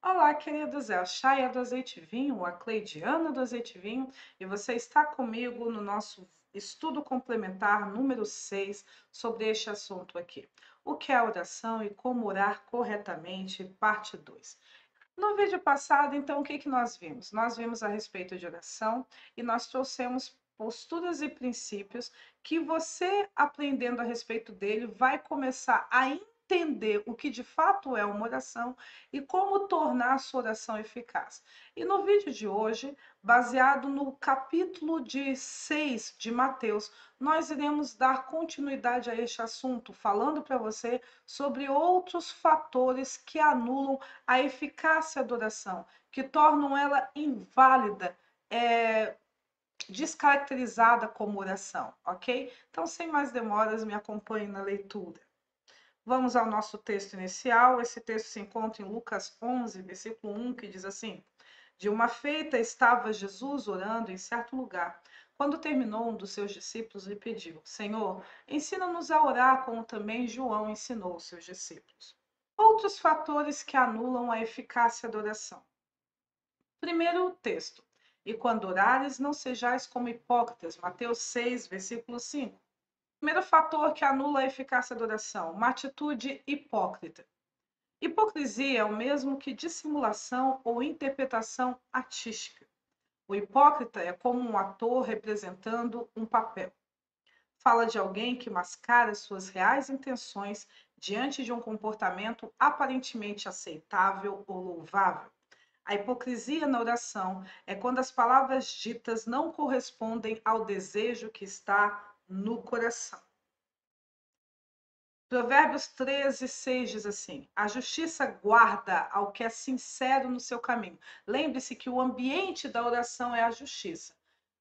Olá, queridos, é a Chaia do Azeite Vinho, a Cleidiana do Azeite Vinho, e você está comigo no nosso estudo complementar número 6 sobre este assunto aqui. O que é oração e como orar corretamente, parte 2. No vídeo passado, então, o que, que nós vimos? Nós vimos a respeito de oração e nós trouxemos posturas e princípios que você, aprendendo a respeito dele, vai começar a entender o que de fato é uma oração e como tornar a sua oração eficaz. E no vídeo de hoje, baseado no capítulo de 6 de Mateus, nós iremos dar continuidade a este assunto, falando para você sobre outros fatores que anulam a eficácia da oração, que tornam ela inválida, é, descaracterizada como oração, ok? Então, sem mais demoras, me acompanhe na leitura. Vamos ao nosso texto inicial. Esse texto se encontra em Lucas 11, versículo 1, que diz assim: De uma feita estava Jesus orando em certo lugar. Quando terminou, um dos seus discípulos lhe pediu: Senhor, ensina-nos a orar, como também João ensinou os seus discípulos. Outros fatores que anulam a eficácia da oração. Primeiro, o texto. E quando orares, não sejais como hipócritas. Mateus 6, versículo 5. Primeiro fator que anula a eficácia da oração, uma atitude hipócrita. Hipocrisia é o mesmo que dissimulação ou interpretação artística. O hipócrita é como um ator representando um papel. Fala de alguém que mascara suas reais intenções diante de um comportamento aparentemente aceitável ou louvável. A hipocrisia na oração é quando as palavras ditas não correspondem ao desejo que está no coração. Provérbios 13, 6 diz assim: A justiça guarda ao que é sincero no seu caminho. Lembre-se que o ambiente da oração é a justiça,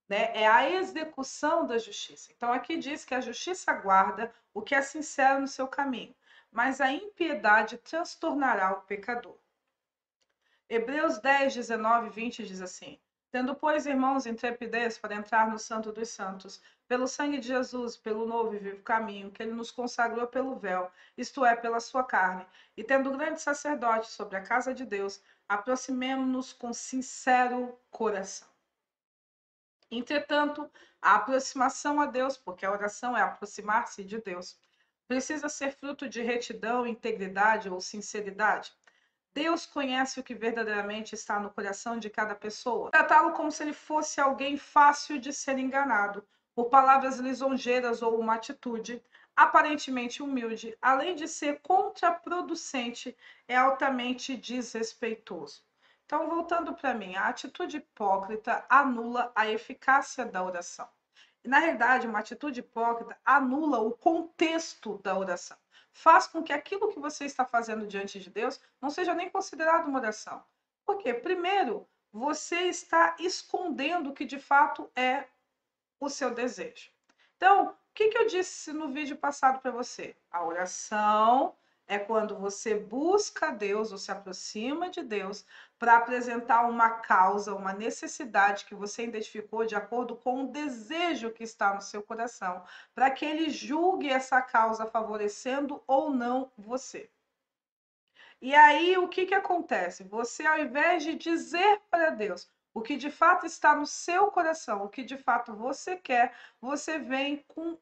né? é a execução da justiça. Então, aqui diz que a justiça guarda o que é sincero no seu caminho, mas a impiedade transtornará o pecador. Hebreus 10, 19 e 20 diz assim: Tendo, pois, irmãos, intrepidez para entrar no Santo dos Santos, pelo sangue de Jesus, pelo novo e vivo caminho, que ele nos consagrou pelo véu, isto é, pela sua carne, e tendo grande sacerdote sobre a casa de Deus, aproximemo-nos com sincero coração. Entretanto, a aproximação a Deus, porque a oração é aproximar-se de Deus, precisa ser fruto de retidão, integridade ou sinceridade. Deus conhece o que verdadeiramente está no coração de cada pessoa. Tratá-lo como se ele fosse alguém fácil de ser enganado por palavras lisonjeiras ou uma atitude aparentemente humilde, além de ser contraproducente, é altamente desrespeitoso. Então, voltando para mim, a atitude hipócrita anula a eficácia da oração. Na realidade, uma atitude hipócrita anula o contexto da oração faz com que aquilo que você está fazendo diante de Deus não seja nem considerado uma oração. Por quê? Primeiro, você está escondendo o que de fato é o seu desejo. Então, o que, que eu disse no vídeo passado para você? A oração é quando você busca Deus ou se aproxima de Deus para apresentar uma causa, uma necessidade que você identificou de acordo com o desejo que está no seu coração, para que ele julgue essa causa favorecendo ou não você. E aí o que, que acontece? Você, ao invés de dizer para Deus o que de fato está no seu coração, o que de fato você quer, você vem com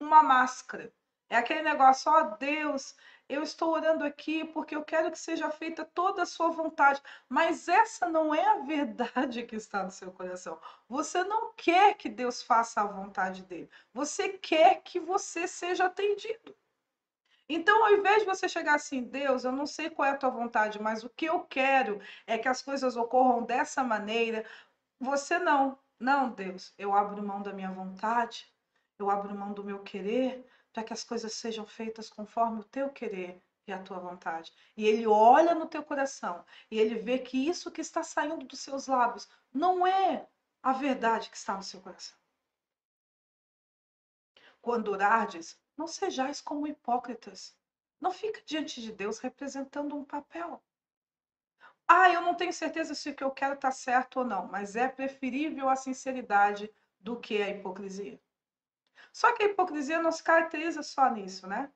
uma máscara. É aquele negócio, ó oh, Deus, eu estou orando aqui porque eu quero que seja feita toda a sua vontade. Mas essa não é a verdade que está no seu coração. Você não quer que Deus faça a vontade dele. Você quer que você seja atendido. Então, ao invés de você chegar assim, Deus, eu não sei qual é a tua vontade, mas o que eu quero é que as coisas ocorram dessa maneira, você não. Não, Deus, eu abro mão da minha vontade, eu abro mão do meu querer, para que as coisas sejam feitas conforme o teu querer e a tua vontade. E ele olha no teu coração e ele vê que isso que está saindo dos seus lábios não é a verdade que está no seu coração. Quando orardes, não sejais como hipócritas. Não fica diante de Deus representando um papel. Ah, eu não tenho certeza se o que eu quero está certo ou não, mas é preferível a sinceridade do que a hipocrisia. Só que a hipocrisia não se caracteriza só nisso, né?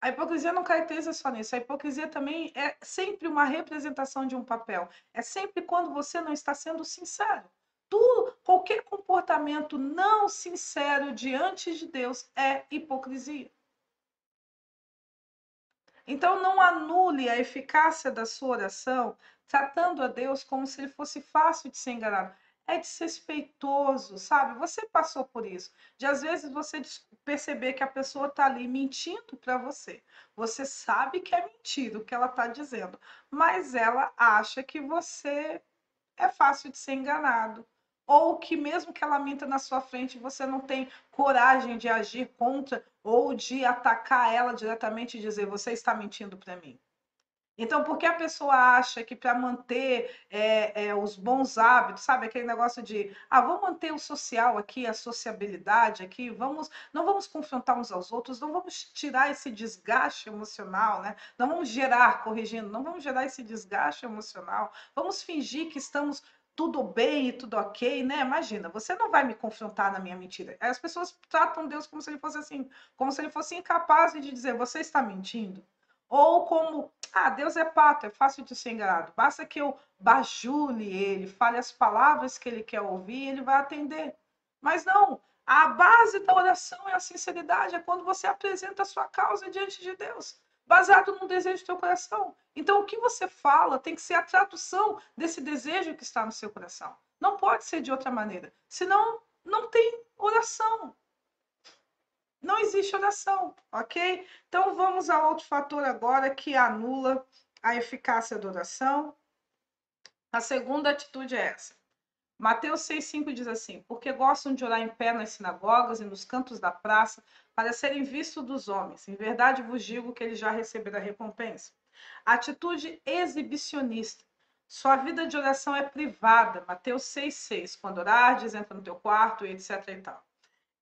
A hipocrisia não caracteriza só nisso. A hipocrisia também é sempre uma representação de um papel. É sempre quando você não está sendo sincero. Tu, qualquer comportamento não sincero diante de Deus é hipocrisia. Então, não anule a eficácia da sua oração tratando a Deus como se ele fosse fácil de ser enganado é desrespeitoso, sabe? Você passou por isso. De às vezes você perceber que a pessoa está ali mentindo para você. Você sabe que é mentira o que ela está dizendo, mas ela acha que você é fácil de ser enganado. Ou que mesmo que ela minta na sua frente, você não tem coragem de agir contra ou de atacar ela diretamente e dizer: você está mentindo para mim. Então, por que a pessoa acha que para manter é, é, os bons hábitos, sabe, aquele negócio de, ah, vamos manter o social aqui, a sociabilidade aqui, vamos, não vamos confrontar uns aos outros, não vamos tirar esse desgaste emocional, né? Não vamos gerar, corrigindo, não vamos gerar esse desgaste emocional, vamos fingir que estamos tudo bem e tudo ok, né? Imagina, você não vai me confrontar na minha mentira. As pessoas tratam Deus como se ele fosse assim, como se ele fosse incapaz de dizer, você está mentindo. Ou como, ah, Deus é pato, é fácil de ser enganado. Basta que eu bajule ele, fale as palavras que ele quer ouvir, ele vai atender. Mas não, a base da oração é a sinceridade, é quando você apresenta a sua causa diante de Deus, baseado no desejo do teu coração. Então, o que você fala tem que ser a tradução desse desejo que está no seu coração. Não pode ser de outra maneira. Senão, não tem oração não existe oração, ok? Então vamos a outro fator agora que anula a eficácia da oração. A segunda atitude é essa. Mateus 6,5 diz assim: Porque gostam de orar em pé nas sinagogas e nos cantos da praça, para serem vistos dos homens. Em verdade vos digo que eles já receberam a recompensa. Atitude exibicionista. Sua vida de oração é privada. Mateus 6,6. Quando orares, entra no teu quarto, etc. E tal.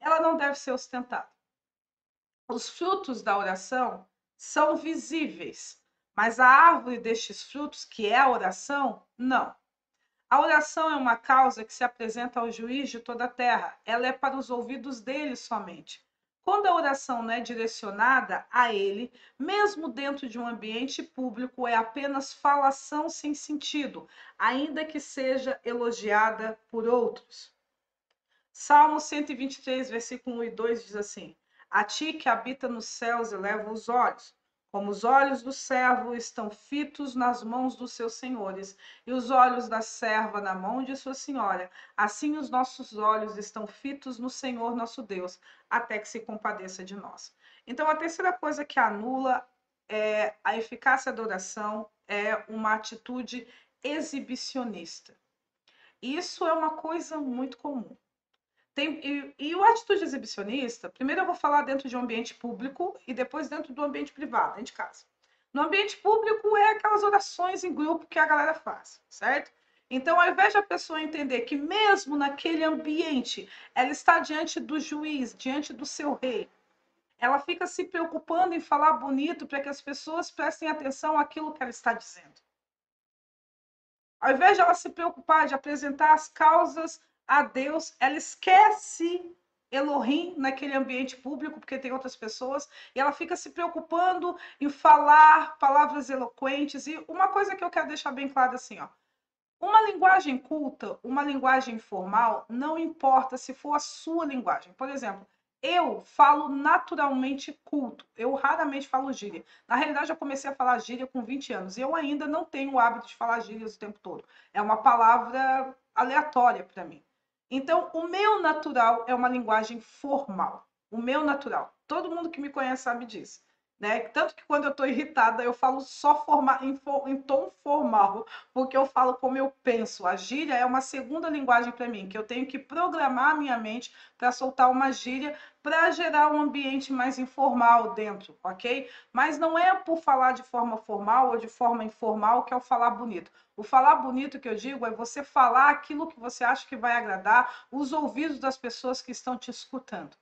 Ela não deve ser ostentada. Os frutos da oração são visíveis, mas a árvore destes frutos, que é a oração, não. A oração é uma causa que se apresenta ao juiz de toda a terra. Ela é para os ouvidos dele somente. Quando a oração não é direcionada a ele, mesmo dentro de um ambiente público, é apenas falação sem sentido, ainda que seja elogiada por outros. Salmo 123, versículo 1 e 2 diz assim: a ti que habita nos céus eleva os olhos, como os olhos do servo estão fitos nas mãos dos seus senhores, e os olhos da serva na mão de sua senhora, assim os nossos olhos estão fitos no Senhor nosso Deus, até que se compadeça de nós. Então, a terceira coisa que anula é a eficácia da oração é uma atitude exibicionista. Isso é uma coisa muito comum. Tem, e, e o atitude exibicionista, primeiro eu vou falar dentro de um ambiente público e depois dentro do ambiente privado, dentro de casa. No ambiente público é aquelas orações em grupo que a galera faz, certo? Então, ao invés de a pessoa entender que mesmo naquele ambiente ela está diante do juiz, diante do seu rei, ela fica se preocupando em falar bonito para que as pessoas prestem atenção àquilo que ela está dizendo. Ao invés de ela se preocupar de apresentar as causas a Deus, ela esquece Elohim naquele ambiente público, porque tem outras pessoas, e ela fica se preocupando em falar palavras eloquentes. E uma coisa que eu quero deixar bem claro assim, ó. Uma linguagem culta, uma linguagem formal, não importa se for a sua linguagem. Por exemplo, eu falo naturalmente culto. Eu raramente falo gíria. Na realidade, eu comecei a falar gíria com 20 anos. E eu ainda não tenho o hábito de falar gírias o tempo todo. É uma palavra aleatória para mim. Então, o meu natural é uma linguagem formal. O meu natural. Todo mundo que me conhece sabe disso. Né? Tanto que quando eu estou irritada, eu falo só forma, em, em, tom formal, porque eu falo como eu penso. A gíria é uma segunda linguagem para mim, que eu tenho que programar a minha mente para soltar uma gíria para gerar um ambiente mais informal dentro, ok? Mas não é por falar de forma formal ou de forma informal que é o falar bonito. O falar bonito que eu digo é você falar aquilo que você acha que vai agradar os ouvidos das pessoas que estão te escutando.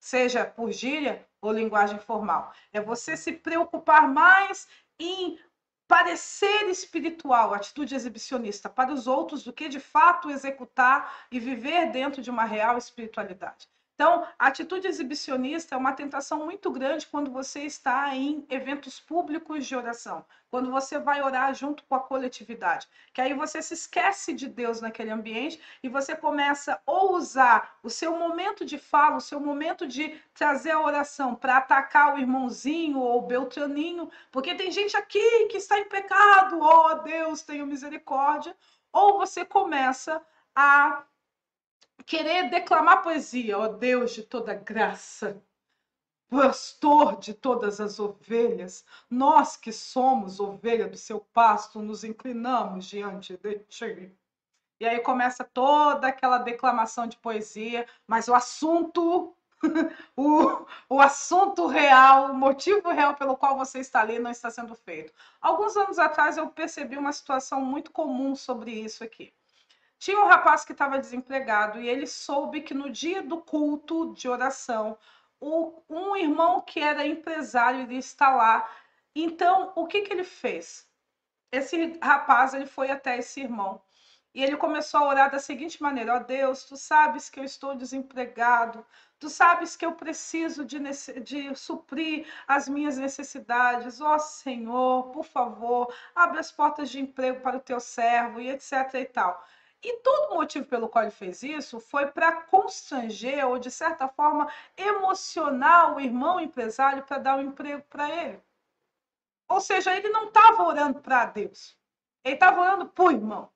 Seja por gíria ou linguagem formal. É você se preocupar mais em parecer espiritual, atitude exibicionista para os outros do que de fato executar e viver dentro de uma real espiritualidade. Então, a atitude exibicionista é uma tentação muito grande quando você está em eventos públicos de oração, quando você vai orar junto com a coletividade, que aí você se esquece de Deus naquele ambiente e você começa a usar o seu momento de fala, o seu momento de trazer a oração para atacar o irmãozinho ou o beltraninho, porque tem gente aqui que está em pecado, oh Deus, tenha misericórdia, ou você começa a querer declamar poesia, ó Deus de toda graça, pastor de todas as ovelhas, nós que somos ovelha do seu pasto, nos inclinamos diante de ti. E aí começa toda aquela declamação de poesia, mas o assunto, o, o assunto real, o motivo real pelo qual você está ali não está sendo feito. Alguns anos atrás eu percebi uma situação muito comum sobre isso aqui. Tinha um rapaz que estava desempregado e ele soube que no dia do culto de oração, o, um irmão que era empresário iria estar lá. Então, o que, que ele fez? Esse rapaz ele foi até esse irmão e ele começou a orar da seguinte maneira: Ó oh Deus, tu sabes que eu estou desempregado, tu sabes que eu preciso de, de suprir as minhas necessidades. Ó oh, Senhor, por favor, abre as portas de emprego para o teu servo e etc e tal. E todo motivo pelo qual ele fez isso foi para constranger ou, de certa forma, emocionar o irmão empresário para dar um emprego para ele. Ou seja, ele não estava orando para Deus, ele estava orando para o irmão.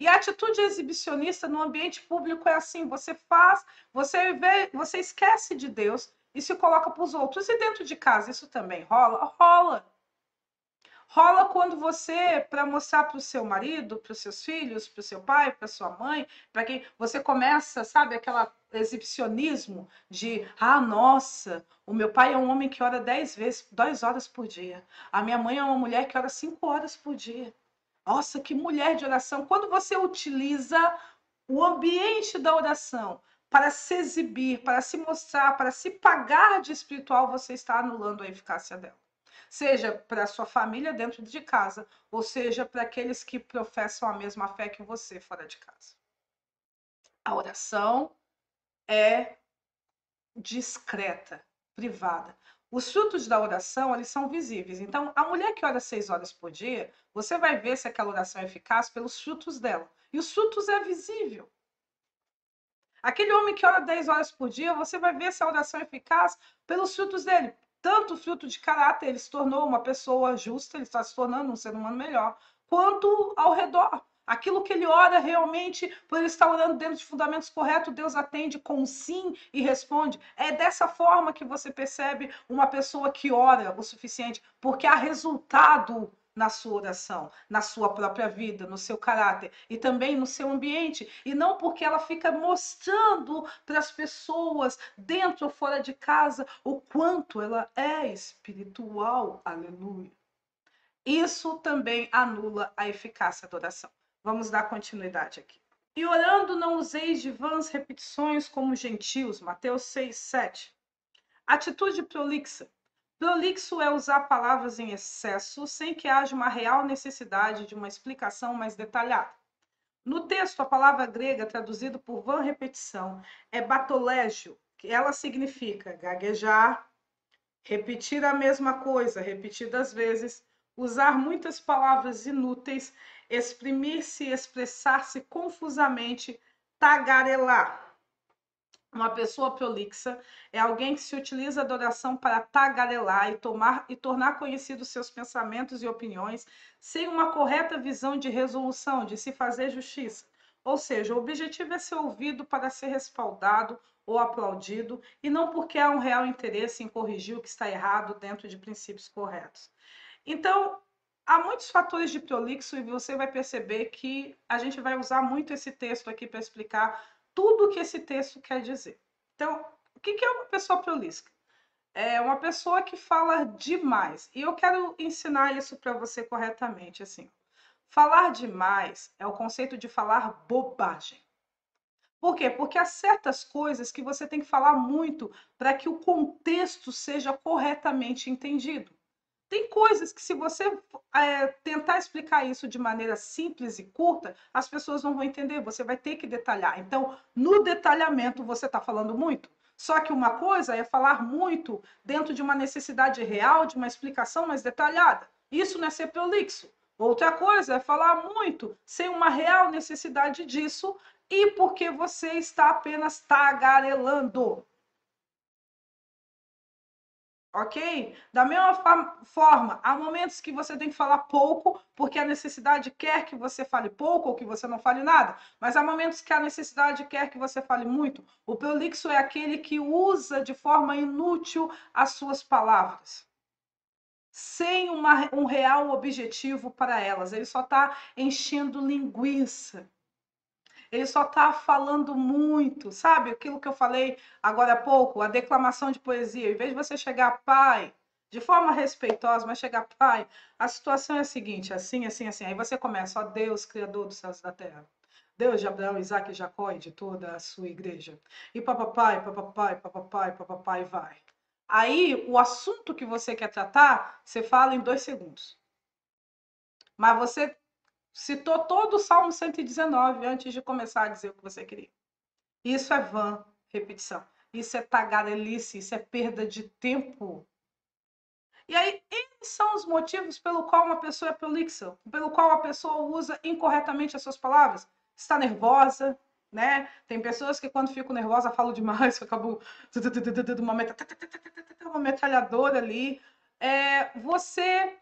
E a atitude exibicionista no ambiente público é assim: você faz, você vê, você esquece de Deus e se coloca para os outros. E dentro de casa isso também rola? Rola. Rola quando você, para mostrar para o seu marido, para os seus filhos, para o seu pai, para sua mãe, para quem você começa, sabe, aquela exibicionismo de, ah, nossa, o meu pai é um homem que ora dez vezes, dez horas por dia. A minha mãe é uma mulher que ora cinco horas por dia. Nossa, que mulher de oração. Quando você utiliza o ambiente da oração para se exibir, para se mostrar, para se pagar de espiritual, você está anulando a eficácia dela seja para sua família dentro de casa, ou seja para aqueles que professam a mesma fé que você fora de casa. A oração é discreta, privada. Os frutos da oração, eles são visíveis. Então, a mulher que ora seis horas por dia, você vai ver se aquela oração é eficaz pelos frutos dela. E os frutos é visível. Aquele homem que ora dez horas por dia, você vai ver se a oração é eficaz pelos frutos dele tanto fruto de caráter, ele se tornou uma pessoa justa, ele está se tornando um ser humano melhor, quanto ao redor. Aquilo que ele ora realmente, por ele estar orando dentro de fundamentos corretos, Deus atende com sim e responde. É dessa forma que você percebe uma pessoa que ora o suficiente, porque há resultado na sua oração, na sua própria vida, no seu caráter e também no seu ambiente, e não porque ela fica mostrando para as pessoas dentro ou fora de casa o quanto ela é espiritual. Aleluia. Isso também anula a eficácia da oração. Vamos dar continuidade aqui. E orando não useis de vãs repetições como gentios, Mateus 6, 7. Atitude prolixa Prolixo é usar palavras em excesso sem que haja uma real necessidade de uma explicação mais detalhada. No texto, a palavra grega traduzida por van repetição é batolégio, que ela significa gaguejar, repetir a mesma coisa repetidas vezes, usar muitas palavras inúteis, exprimir-se e expressar-se confusamente, tagarelar. Uma pessoa prolixa é alguém que se utiliza da oração para tagarelar e, tomar, e tornar conhecidos seus pensamentos e opiniões sem uma correta visão de resolução, de se fazer justiça. Ou seja, o objetivo é ser ouvido para ser respaldado ou aplaudido e não porque há um real interesse em corrigir o que está errado dentro de princípios corretos. Então, há muitos fatores de prolixo e você vai perceber que a gente vai usar muito esse texto aqui para explicar tudo que esse texto quer dizer. Então, o que é uma pessoa prolífica? É uma pessoa que fala demais. E eu quero ensinar isso para você corretamente. Assim, falar demais é o conceito de falar bobagem. Por quê? Porque há certas coisas que você tem que falar muito para que o contexto seja corretamente entendido. Tem coisas que, se você é, tentar explicar isso de maneira simples e curta, as pessoas não vão entender. Você vai ter que detalhar. Então, no detalhamento, você está falando muito. Só que uma coisa é falar muito dentro de uma necessidade real, de uma explicação mais detalhada. Isso não é ser prolixo. Outra coisa é falar muito sem uma real necessidade disso e porque você está apenas tagarelando ok? Da mesma forma, há momentos que você tem que falar pouco, porque a necessidade quer que você fale pouco ou que você não fale nada, mas há momentos que a necessidade quer que você fale muito. O prolixo é aquele que usa de forma inútil as suas palavras. Sem uma, um real objetivo para elas. Ele só está enchendo linguiça. Ele só está falando muito, sabe? Aquilo que eu falei agora há pouco, a declamação de poesia. Em vez de você chegar, pai, de forma respeitosa, mas chegar, pai, a situação é a seguinte, assim, assim, assim. Aí você começa, ó Deus, Criador dos céus e da terra. Deus de Abraão, Isaac e Jacó e de toda a sua igreja. E papapai, papapai, papapai, papapai, vai. Aí, o assunto que você quer tratar, você fala em dois segundos. Mas você citou todo o Salmo 119 antes de começar a dizer o que você queria. Isso é vã, repetição. Isso é tagarelice, isso é perda de tempo. E aí, esses são os motivos pelo qual uma pessoa é prolixa, pelo qual a pessoa usa incorretamente as suas palavras. Está nervosa, né? Tem pessoas que quando ficam nervosas falam demais, acabam uma metralhadora ali. É, você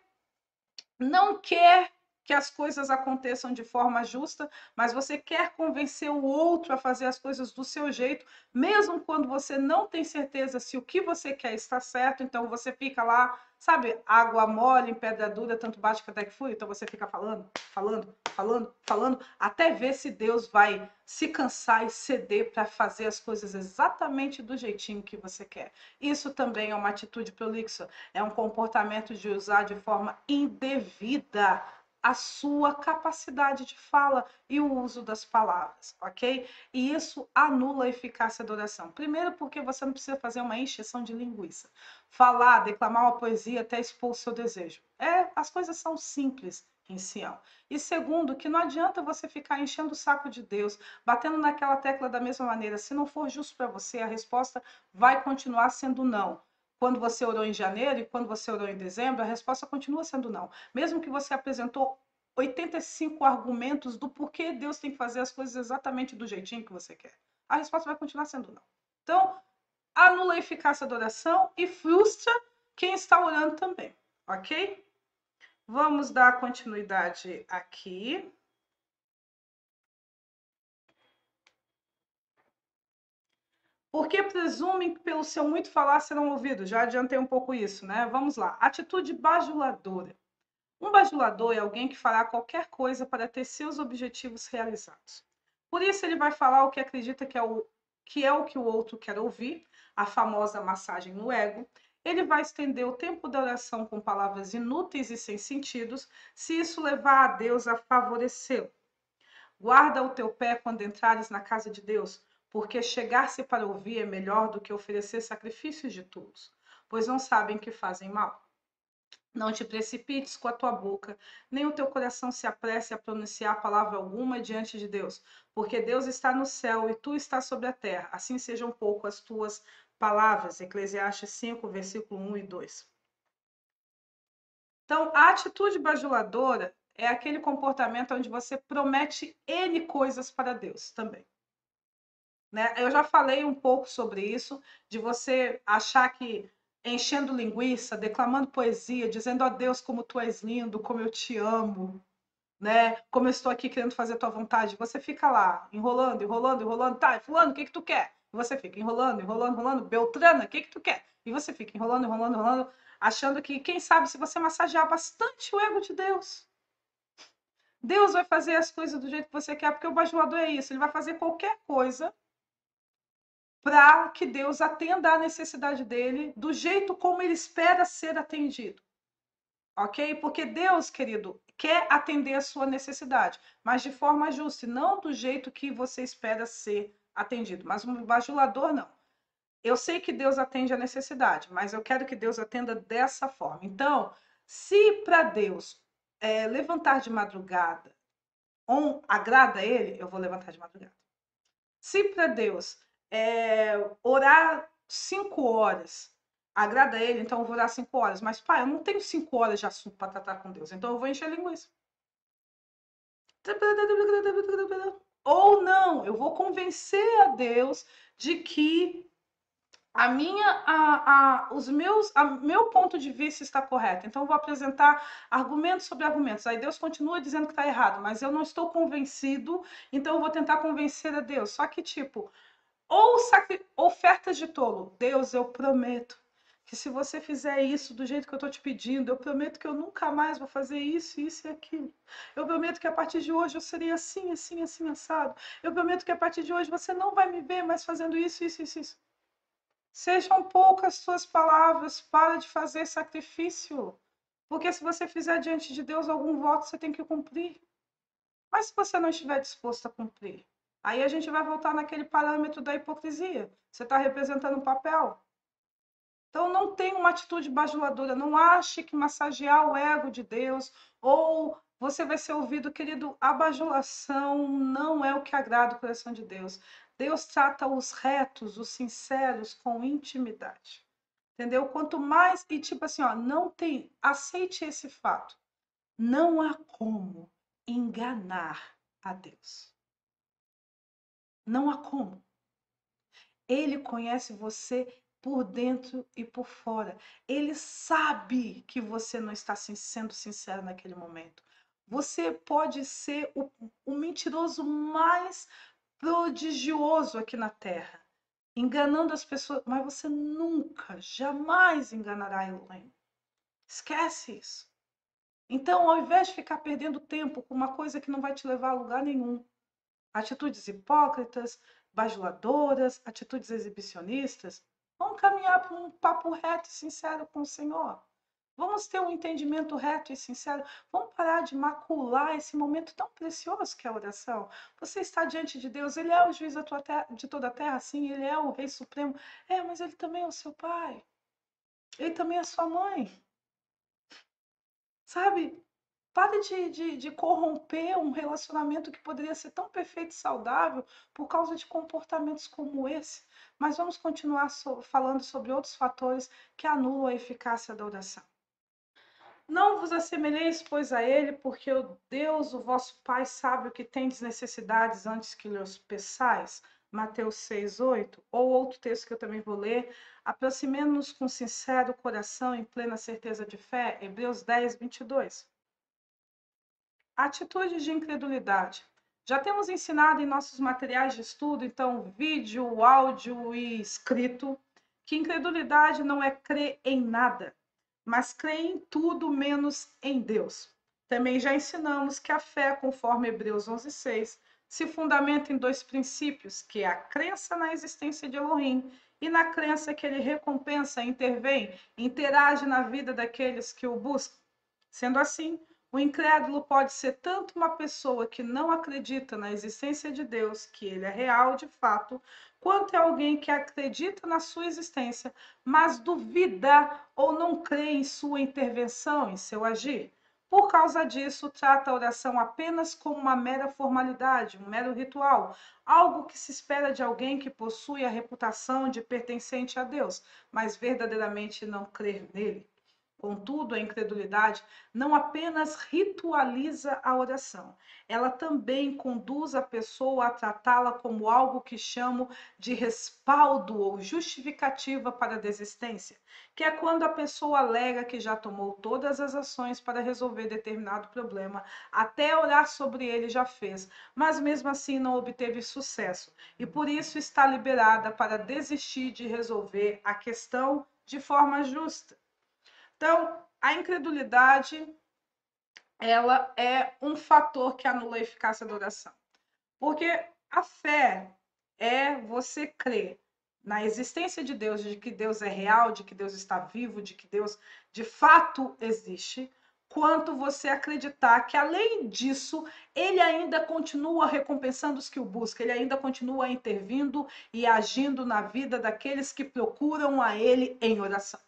não quer que as coisas aconteçam de forma justa, mas você quer convencer o outro a fazer as coisas do seu jeito, mesmo quando você não tem certeza se o que você quer está certo, então você fica lá, sabe, água mole em pedra dura, tanto bate que até que fui, então você fica falando, falando, falando, falando, até ver se Deus vai se cansar e ceder para fazer as coisas exatamente do jeitinho que você quer. Isso também é uma atitude prolixa, é um comportamento de usar de forma indevida a sua capacidade de fala e o uso das palavras, ok? E isso anula a eficácia da oração. Primeiro, porque você não precisa fazer uma encheção de linguiça. Falar, declamar uma poesia até expor o seu desejo. É, as coisas são simples em Sião. E segundo, que não adianta você ficar enchendo o saco de Deus, batendo naquela tecla da mesma maneira. Se não for justo para você, a resposta vai continuar sendo não quando você orou em janeiro e quando você orou em dezembro, a resposta continua sendo não. Mesmo que você apresentou 85 argumentos do porquê Deus tem que fazer as coisas exatamente do jeitinho que você quer. A resposta vai continuar sendo não. Então, anula a eficácia da oração e frustra quem está orando também, ok? Vamos dar continuidade aqui. Porque presumem que pelo seu muito falar serão ouvidos. Já adiantei um pouco isso, né? Vamos lá. Atitude bajuladora. Um bajulador é alguém que fará qualquer coisa para ter seus objetivos realizados. Por isso ele vai falar o que acredita que é o que, é o, que o outro quer ouvir, a famosa massagem no ego. Ele vai estender o tempo da oração com palavras inúteis e sem sentidos, se isso levar a Deus a favorecê-lo. Guarda o teu pé quando entrares na casa de Deus, porque chegar-se para ouvir é melhor do que oferecer sacrifícios de tolos, pois não sabem que fazem mal. Não te precipites com a tua boca, nem o teu coração se apresse a pronunciar palavra alguma diante de Deus, porque Deus está no céu e tu estás sobre a terra. Assim sejam pouco as tuas palavras. Eclesiastes 5, versículo 1 e 2. Então, a atitude bajuladora é aquele comportamento onde você promete N coisas para Deus também. Né? Eu já falei um pouco sobre isso, de você achar que enchendo linguiça, declamando poesia, dizendo a Deus como tu és lindo, como eu te amo, né? Como eu estou aqui querendo fazer a tua vontade. Você fica lá, enrolando, enrolando, enrolando. Tá, fulano, o que que tu quer? E você fica enrolando, enrolando, enrolando. Beltrana, o que que tu quer? E você fica enrolando, enrolando, enrolando, achando que, quem sabe, se você massagear bastante o ego de Deus, Deus vai fazer as coisas do jeito que você quer, porque o bajulador é isso, ele vai fazer qualquer coisa para que Deus atenda à necessidade dele do jeito como ele espera ser atendido. Ok? Porque Deus, querido, quer atender a sua necessidade, mas de forma justa, e não do jeito que você espera ser atendido. Mas um bajulador, não. Eu sei que Deus atende a necessidade, mas eu quero que Deus atenda dessa forma. Então, se para Deus é, levantar de madrugada um, agrada a Ele, eu vou levantar de madrugada. Se para Deus é, orar cinco horas agrada ele, então eu vou orar cinco horas. Mas, pai, eu não tenho cinco horas de assunto para tratar com Deus, então eu vou encher linguiça. Ou não, eu vou convencer a Deus de que a minha, a, a, os meus, a, meu ponto de vista está correto. Então, eu vou apresentar argumentos sobre argumentos. Aí Deus continua dizendo que está errado, mas eu não estou convencido, então eu vou tentar convencer a Deus. Só que, tipo, ou ofertas de tolo. Deus, eu prometo que se você fizer isso do jeito que eu estou te pedindo, eu prometo que eu nunca mais vou fazer isso, isso e aquilo. Eu prometo que a partir de hoje eu serei assim, assim, assim, assado. Eu prometo que a partir de hoje você não vai me ver mais fazendo isso, isso, isso, isso. Sejam poucas suas palavras, para de fazer sacrifício. Porque se você fizer diante de Deus algum voto, você tem que cumprir. Mas se você não estiver disposto a cumprir, aí a gente vai voltar naquele parâmetro da hipocrisia. Você está representando um papel. Então não tenha uma atitude bajuladora, não ache que massagear o ego de Deus ou você vai ser ouvido, querido, a bajulação não é o que agrada o coração de Deus. Deus trata os retos, os sinceros com intimidade. Entendeu? Quanto mais e tipo assim, ó, não tem, aceite esse fato. Não há como enganar a Deus. Não há como. Ele conhece você por dentro e por fora. Ele sabe que você não está sendo sincero naquele momento. Você pode ser o, o mentiroso mais prodigioso aqui na Terra, enganando as pessoas, mas você nunca, jamais enganará Elohim. Esquece isso. Então, ao invés de ficar perdendo tempo com uma coisa que não vai te levar a lugar nenhum, atitudes hipócritas, bajuladoras, atitudes exibicionistas, Vamos caminhar para um papo reto e sincero com o Senhor. Vamos ter um entendimento reto e sincero. Vamos parar de macular esse momento tão precioso que é a oração. Você está diante de Deus, Ele é o juiz de toda a terra, sim, Ele é o Rei Supremo. É, mas Ele também é o seu pai. Ele também é sua mãe. Sabe? Pare de, de, de, corromper um relacionamento que poderia ser tão perfeito e saudável por causa de comportamentos como esse. Mas vamos continuar so, falando sobre outros fatores que anulam a eficácia da oração. Não vos assemelheis, pois, a ele, porque o Deus, o vosso Pai, sabe o que tendes necessidades antes que lhes peçais. Mateus 6, 8. Ou outro texto que eu também vou ler. Aproximemos-nos com sincero coração, em plena certeza de fé. Hebreus 10, 22. Atitudes de incredulidade. Já temos ensinado em nossos materiais de estudo, então, vídeo, áudio e escrito, que incredulidade não é crer em nada, mas crer em tudo menos em Deus. Também já ensinamos que a fé, conforme Hebreus 11:6, se fundamenta em dois princípios, que é a crença na existência de Elohim e na crença que ele recompensa, intervém, interage na vida daqueles que o buscam. Sendo assim, o incrédulo pode ser tanto uma pessoa que não acredita na existência de Deus, que ele é real de fato, quanto é alguém que acredita na sua existência, mas duvida ou não crê em sua intervenção, em seu agir. Por causa disso, trata a oração apenas como uma mera formalidade, um mero ritual, algo que se espera de alguém que possui a reputação de pertencente a Deus, mas verdadeiramente não crer nele. Contudo, a incredulidade não apenas ritualiza a oração, ela também conduz a pessoa a tratá-la como algo que chamo de respaldo ou justificativa para a desistência, que é quando a pessoa alega que já tomou todas as ações para resolver determinado problema, até orar sobre ele já fez, mas mesmo assim não obteve sucesso e por isso está liberada para desistir de resolver a questão de forma justa. Então, a incredulidade ela é um fator que anula a eficácia da oração. Porque a fé é você crer na existência de Deus, de que Deus é real, de que Deus está vivo, de que Deus de fato existe, quanto você acreditar que além disso, ele ainda continua recompensando os que o buscam, ele ainda continua intervindo e agindo na vida daqueles que procuram a ele em oração.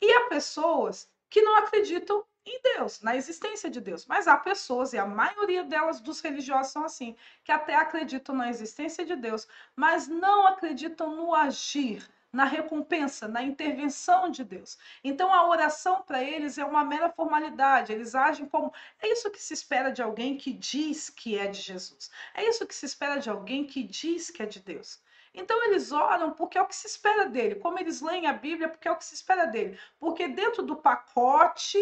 E há pessoas que não acreditam em Deus, na existência de Deus. Mas há pessoas, e a maioria delas dos religiosos são assim, que até acreditam na existência de Deus, mas não acreditam no agir, na recompensa, na intervenção de Deus. Então a oração para eles é uma mera formalidade, eles agem como. É isso que se espera de alguém que diz que é de Jesus. É isso que se espera de alguém que diz que é de Deus. Então eles oram porque é o que se espera dele. Como eles leem a Bíblia, porque é o que se espera dele. Porque dentro do pacote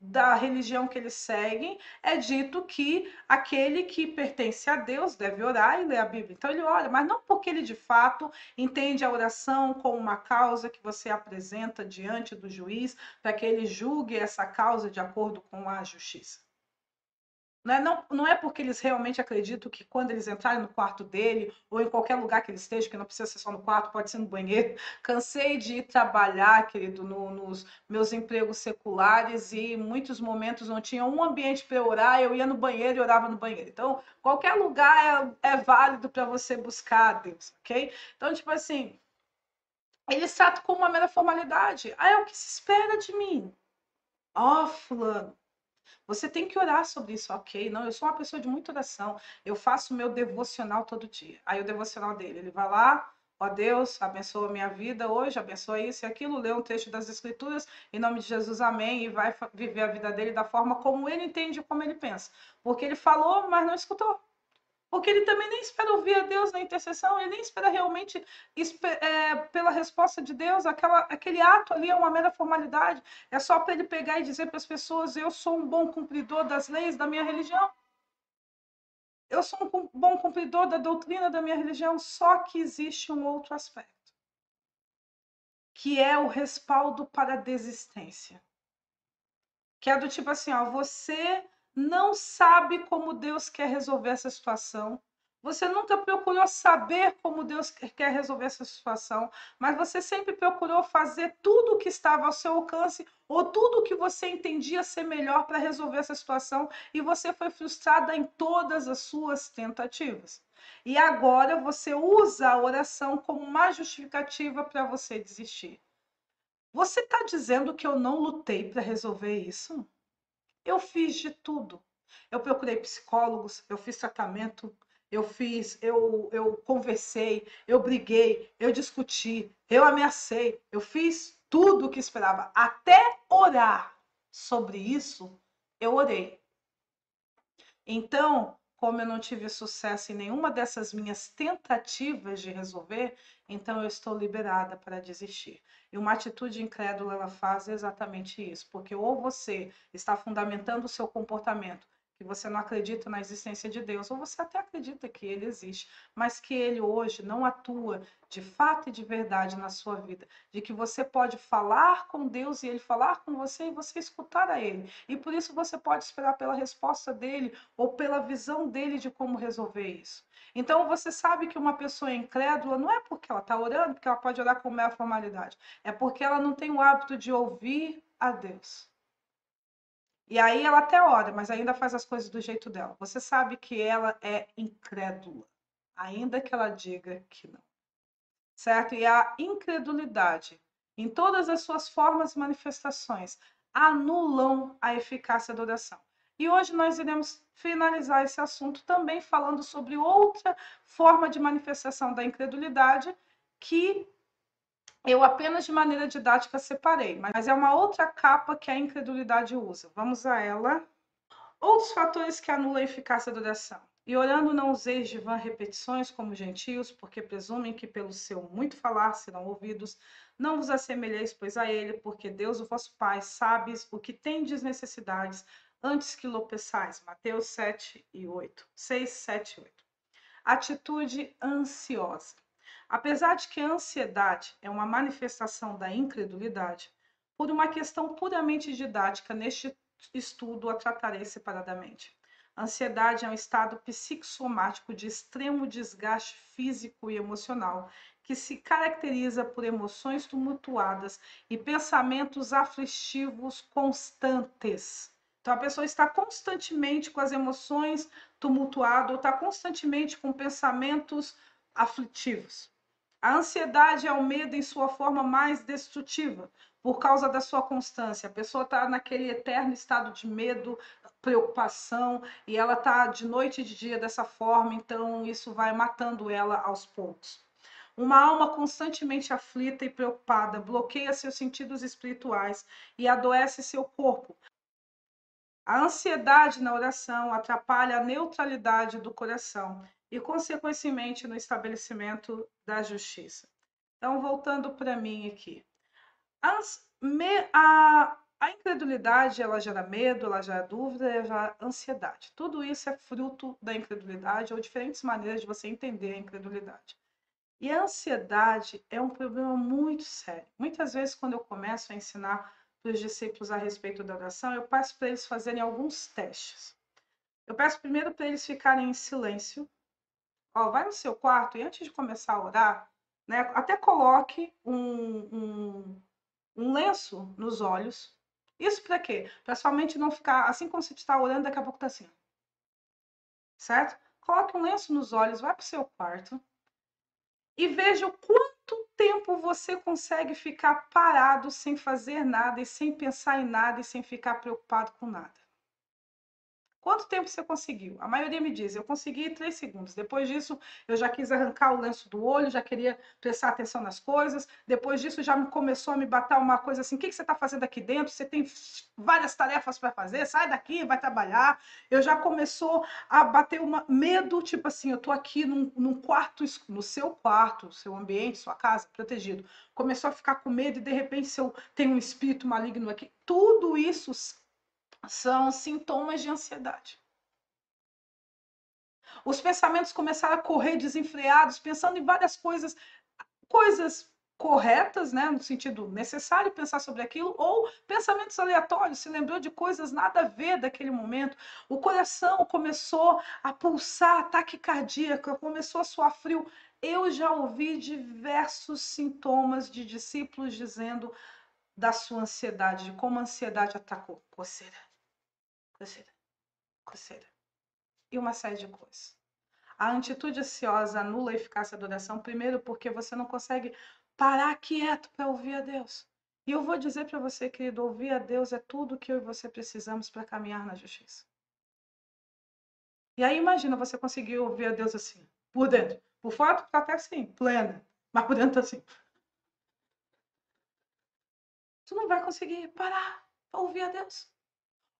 da religião que eles seguem, é dito que aquele que pertence a Deus deve orar e ler a Bíblia. Então ele ora, mas não porque ele de fato entende a oração como uma causa que você apresenta diante do juiz para que ele julgue essa causa de acordo com a justiça. Não é, não, não é porque eles realmente acreditam que quando eles entrarem no quarto dele, ou em qualquer lugar que ele esteja, que não precisa ser só no quarto, pode ser no banheiro. Cansei de ir trabalhar, querido, no, nos meus empregos seculares e muitos momentos não tinha um ambiente para orar, eu ia no banheiro e orava no banheiro. Então, qualquer lugar é, é válido para você buscar a Deus, ok? Então, tipo assim, eles tratam como uma mera formalidade. Ah, é o que se espera de mim. Ó, oh, fulano, você tem que orar sobre isso, ok? Não, eu sou uma pessoa de muita oração. Eu faço meu devocional todo dia. Aí o devocional dele, ele vai lá, ó Deus, abençoa minha vida hoje, abençoa isso e aquilo, lê um texto das Escrituras, em nome de Jesus, amém, e vai viver a vida dele da forma como ele entende, como ele pensa. Porque ele falou, mas não escutou. Porque ele também nem espera ouvir a Deus na intercessão, ele nem espera realmente é, pela resposta de Deus. Aquela, aquele ato ali é uma mera formalidade. É só para ele pegar e dizer para as pessoas: eu sou um bom cumpridor das leis da minha religião. Eu sou um bom cumpridor da doutrina da minha religião. Só que existe um outro aspecto, que é o respaldo para a desistência. Que é do tipo assim: ó, você não sabe como Deus quer resolver essa situação. Você nunca procurou saber como Deus quer resolver essa situação, mas você sempre procurou fazer tudo o que estava ao seu alcance ou tudo o que você entendia ser melhor para resolver essa situação e você foi frustrada em todas as suas tentativas. E agora você usa a oração como uma justificativa para você desistir. Você está dizendo que eu não lutei para resolver isso? Eu fiz de tudo. Eu procurei psicólogos, eu fiz tratamento, eu fiz, eu, eu conversei, eu briguei, eu discuti, eu ameacei, eu fiz tudo o que esperava. Até orar sobre isso, eu orei. Então, como eu não tive sucesso em nenhuma dessas minhas tentativas de resolver, então eu estou liberada para desistir. E uma atitude incrédula ela faz exatamente isso, porque ou você está fundamentando o seu comportamento que você não acredita na existência de Deus, ou você até acredita que ele existe, mas que ele hoje não atua de fato e de verdade na sua vida, de que você pode falar com Deus e ele falar com você e você escutar a ele. E por isso você pode esperar pela resposta dele ou pela visão dele de como resolver isso. Então você sabe que uma pessoa incrédula não é porque ela está orando, porque ela pode orar com mera formalidade, é porque ela não tem o hábito de ouvir a Deus. E aí ela até ora, mas ainda faz as coisas do jeito dela. Você sabe que ela é incrédula, ainda que ela diga que não. Certo? E a incredulidade, em todas as suas formas e manifestações, anulam a eficácia da oração. E hoje nós iremos finalizar esse assunto também falando sobre outra forma de manifestação da incredulidade que eu apenas de maneira didática separei, mas é uma outra capa que a incredulidade usa. Vamos a ela. Outros fatores que anulam a eficácia da oração. E orando não useis de vã repetições como gentios, porque presumem que pelo seu muito falar serão ouvidos. Não vos assemelheis, pois, a ele, porque Deus, o vosso Pai, sabes o que tendes necessidades antes que lopeçais. Mateus 7 e 8. 6, 7 e 8. Atitude ansiosa. Apesar de que a ansiedade é uma manifestação da incredulidade, por uma questão puramente didática, neste estudo a tratarei separadamente. Ansiedade é um estado psicossomático de extremo desgaste físico e emocional, que se caracteriza por emoções tumultuadas e pensamentos aflitivos constantes. Então, a pessoa está constantemente com as emoções tumultuadas, ou está constantemente com pensamentos aflitivos. A ansiedade é o medo em sua forma mais destrutiva, por causa da sua constância. A pessoa está naquele eterno estado de medo, preocupação, e ela está de noite e de dia dessa forma, então isso vai matando ela aos poucos. Uma alma constantemente aflita e preocupada bloqueia seus sentidos espirituais e adoece seu corpo. A ansiedade na oração atrapalha a neutralidade do coração e, consequentemente, no estabelecimento da justiça. Então, voltando para mim aqui. A, a, incredulidade, ela gera medo, ela gera dúvida, ela gera ansiedade. Tudo isso é fruto da incredulidade ou diferentes maneiras de você entender a incredulidade. E a ansiedade é um problema muito sério. Muitas vezes, quando eu começo a ensinar para os discípulos a respeito da oração, eu peço para eles fazerem alguns testes. Eu peço primeiro para eles ficarem em silêncio. Ó, vai no seu quarto e antes de começar a orar, né, até coloque um, um, um lenço nos olhos. Isso para quê? Para sua mente não ficar, assim como você está orando, daqui a pouco está assim. Certo? Coloque um lenço nos olhos, vai para o seu quarto e veja o quanto tempo você consegue ficar parado sem fazer nada e sem pensar em nada e sem ficar preocupado com nada. Quanto tempo você conseguiu? A maioria me diz, eu consegui três segundos. Depois disso, eu já quis arrancar o lenço do olho, já queria prestar atenção nas coisas. Depois disso, já me começou a me bater uma coisa assim: o que, que você está fazendo aqui dentro? Você tem várias tarefas para fazer, sai daqui, vai trabalhar. Eu já começou a bater um medo, tipo assim, eu estou aqui num, num quarto, no seu quarto, seu ambiente, sua casa, protegido. Começou a ficar com medo e de repente, se eu tenho um espírito maligno aqui, tudo isso são sintomas de ansiedade. Os pensamentos começaram a correr desenfreados, pensando em várias coisas, coisas corretas, né, no sentido necessário pensar sobre aquilo, ou pensamentos aleatórios, se lembrou de coisas nada a ver daquele momento. O coração começou a pulsar, ataque cardíaco, começou a suar frio. Eu já ouvi diversos sintomas de discípulos dizendo da sua ansiedade, de como a ansiedade atacou. Coceira, coceira, coceira. E uma série de coisas. A atitude ansiosa anula a eficácia da oração, primeiro porque você não consegue parar quieto para ouvir a Deus. E eu vou dizer para você, querido, ouvir a Deus é tudo que eu e você precisamos para caminhar na justiça. E aí imagina você conseguir ouvir a Deus assim, por dentro. Por fora, tá até assim, plena. Mas por dentro, assim. Tu não vai conseguir parar para ouvir a Deus.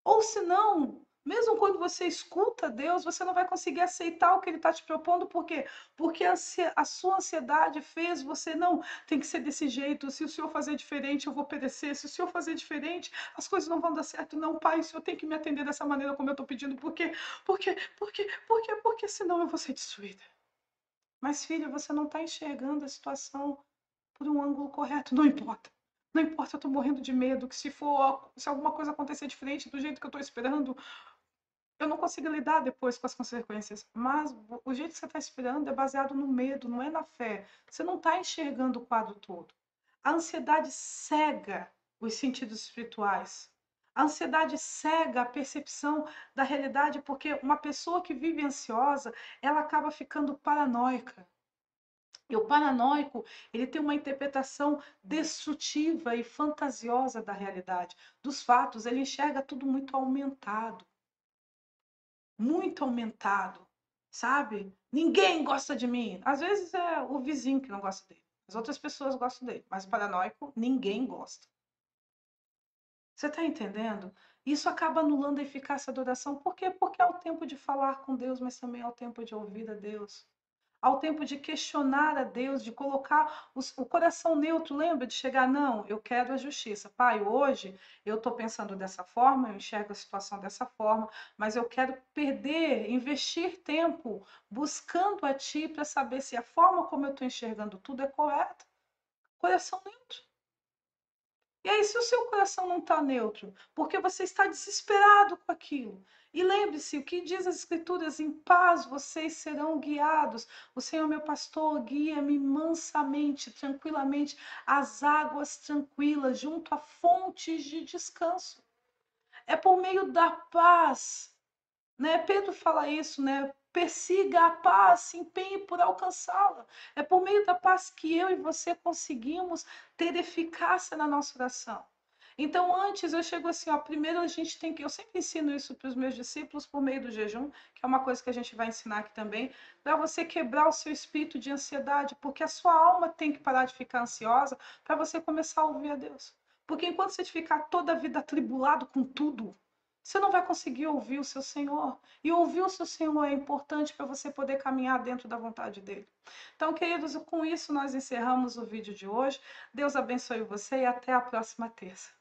Ou se não, mesmo quando você escuta Deus, você não vai conseguir aceitar o que Ele está te propondo. Por quê? Porque a, a, sua ansiedade fez você, não, tem que ser desse jeito. Se o Senhor fazer diferente, eu vou perecer. Se o Senhor fazer diferente, as coisas não vão dar certo. Não, Pai, o Senhor tem que me atender dessa maneira como eu estou pedindo. Por quê? Por quê? Por quê? Por quê? Porque senão eu vou ser destruída. Mas, filha, você não está enxergando a situação por um ângulo correto. Não importa. Não importa, eu tô morrendo de medo que se for, se alguma coisa acontecer diferente do jeito que eu tô esperando, eu não consigo lidar depois com as consequências. Mas o jeito que você está esperando é baseado no medo, não é na fé. Você não está enxergando o quadro todo. A ansiedade cega os sentidos espirituais. A ansiedade cega a percepção da realidade, porque uma pessoa que vive ansiosa, ela acaba ficando paranoica. E o paranoico, ele tem uma interpretação destrutiva e fantasiosa da realidade, dos fatos, ele enxerga tudo muito aumentado. Muito aumentado, sabe? Ninguém gosta de mim. Às vezes é o vizinho que não gosta dele. As outras pessoas gostam dele, mas o paranoico ninguém gosta. Você está entendendo? Isso acaba anulando a eficácia da oração. Por quê? Porque é o tempo de falar com Deus, mas também é o tempo de ouvir a Deus ao tempo de questionar a Deus, de colocar os, o coração neutro, lembra de chegar, não, eu quero a justiça. Pai, hoje eu estou pensando dessa forma, eu enxergo a situação dessa forma, mas eu quero perder, investir tempo buscando a Ti para saber se a forma como eu estou enxergando tudo é correta. Coração neutro. E aí, se o seu coração não está neutro, porque você está desesperado com aquilo, e lembre-se, o que diz as Escrituras: em paz vocês serão guiados. O Senhor, meu pastor, guia-me mansamente, tranquilamente, às águas tranquilas, junto a fontes de descanso. É por meio da paz. Né? Pedro fala isso, né? persiga a paz, se empenhe por alcançá-la. É por meio da paz que eu e você conseguimos ter eficácia na nossa oração. Então, antes eu chego assim, ó, primeiro a gente tem que, eu sempre ensino isso para os meus discípulos por meio do jejum, que é uma coisa que a gente vai ensinar aqui também, para você quebrar o seu espírito de ansiedade, porque a sua alma tem que parar de ficar ansiosa para você começar a ouvir a Deus. Porque enquanto você ficar toda a vida atribulado com tudo, você não vai conseguir ouvir o seu Senhor. E ouvir o seu Senhor é importante para você poder caminhar dentro da vontade dele. Então, queridos, com isso nós encerramos o vídeo de hoje. Deus abençoe você e até a próxima terça.